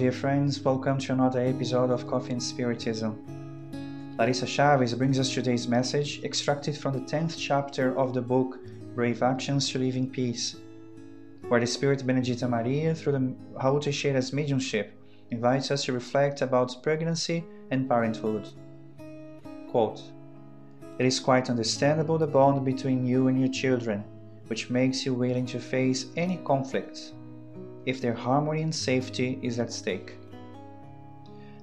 dear friends, welcome to another episode of Coffee and Spiritism. Larissa Chavez brings us today's message, extracted from the 10th chapter of the book Brave Actions to Live in Peace, where the Spirit Benedita Maria, through the Raul Teixeira's mediumship, invites us to reflect about pregnancy and parenthood. Quote, It is quite understandable the bond between you and your children, which makes you willing to face any conflict if their harmony and safety is at stake.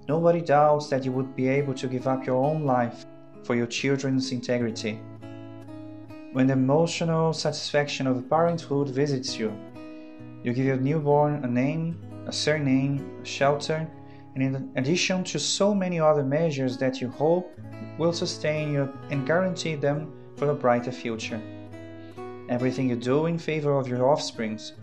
Nobody doubts that you would be able to give up your own life for your children's integrity. When the emotional satisfaction of parenthood visits you, you give your newborn a name, a surname, a shelter, and in addition to so many other measures that you hope will sustain you and guarantee them for a brighter future. Everything you do in favor of your offsprings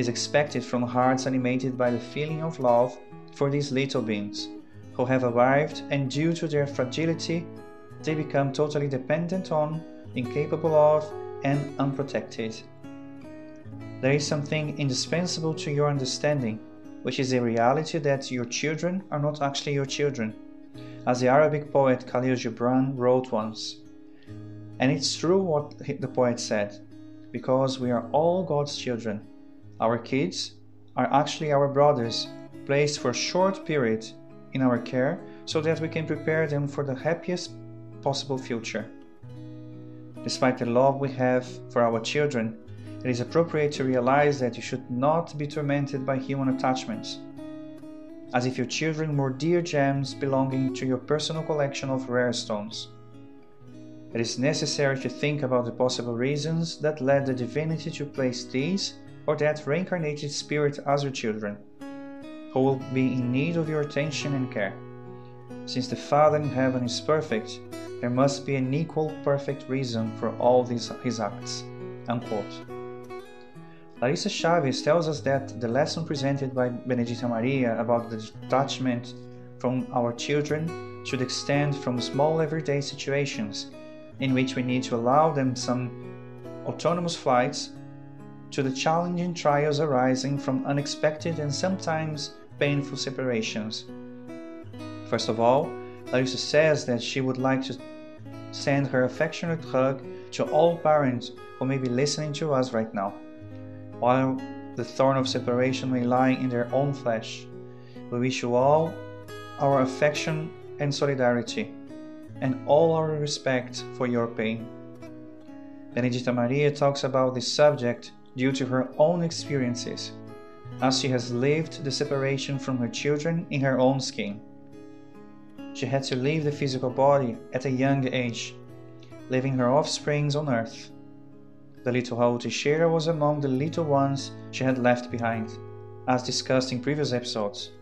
is expected from hearts animated by the feeling of love for these little beings who have arrived and due to their fragility they become totally dependent on, incapable of, and unprotected. There is something indispensable to your understanding, which is the reality that your children are not actually your children, as the Arabic poet Khalil Gibran wrote once. And it's true what the poet said, because we are all God's children our kids are actually our brothers, placed for a short period in our care so that we can prepare them for the happiest possible future. Despite the love we have for our children, it is appropriate to realize that you should not be tormented by human attachments, as if your children were dear gems belonging to your personal collection of rare stones. It is necessary to think about the possible reasons that led the divinity to place these or that reincarnated spirit as your children, who will be in need of your attention and care. Since the Father in heaven is perfect, there must be an equal perfect reason for all these, his acts. Unquote. Larissa Chavez tells us that the lesson presented by Benedita Maria about the detachment from our children should extend from small everyday situations in which we need to allow them some autonomous flights to the challenging trials arising from unexpected and sometimes painful separations. First of all, Larissa says that she would like to send her affectionate hug to all parents who may be listening to us right now. While the thorn of separation may lie in their own flesh, we wish you all our affection and solidarity, and all our respect for your pain. Benedita Maria talks about this subject due to her own experiences, as she has lived the separation from her children in her own skin. She had to leave the physical body at a young age, leaving her offsprings on earth. The little Raul Teixeira was among the little ones she had left behind, as discussed in previous episodes.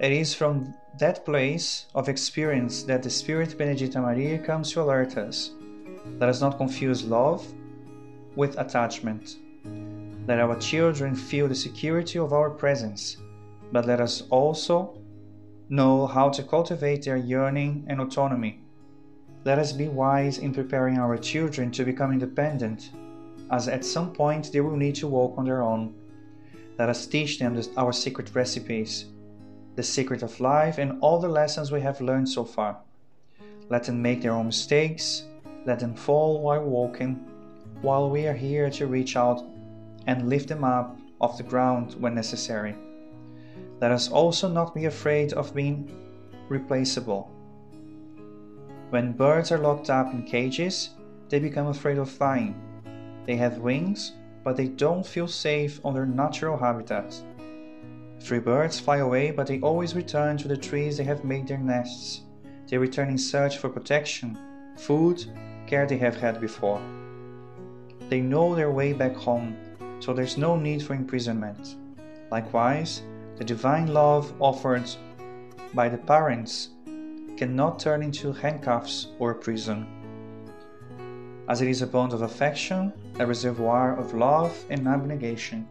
It is from that place of experience that the Spirit Benedita Maria comes to alert us. Let us not confuse love with attachment. Let our children feel the security of our presence, but let us also know how to cultivate their yearning and autonomy. Let us be wise in preparing our children to become independent, as at some point they will need to walk on their own. Let us teach them our secret recipes, the secret of life, and all the lessons we have learned so far. Let them make their own mistakes, let them fall while walking, while we are here to reach out and lift them up off the ground when necessary. Let us also not be afraid of being replaceable. When birds are locked up in cages, they become afraid of flying. They have wings, but they don't feel safe on their natural habitat. Free birds fly away, but they always return to the trees they have made their nests. They return in search for protection, food, care they have had before. They know their way back home, so there's no need for imprisonment. Likewise, the divine love offered by the parents cannot turn into handcuffs or prison. As it is a bond of affection, a reservoir of love and abnegation,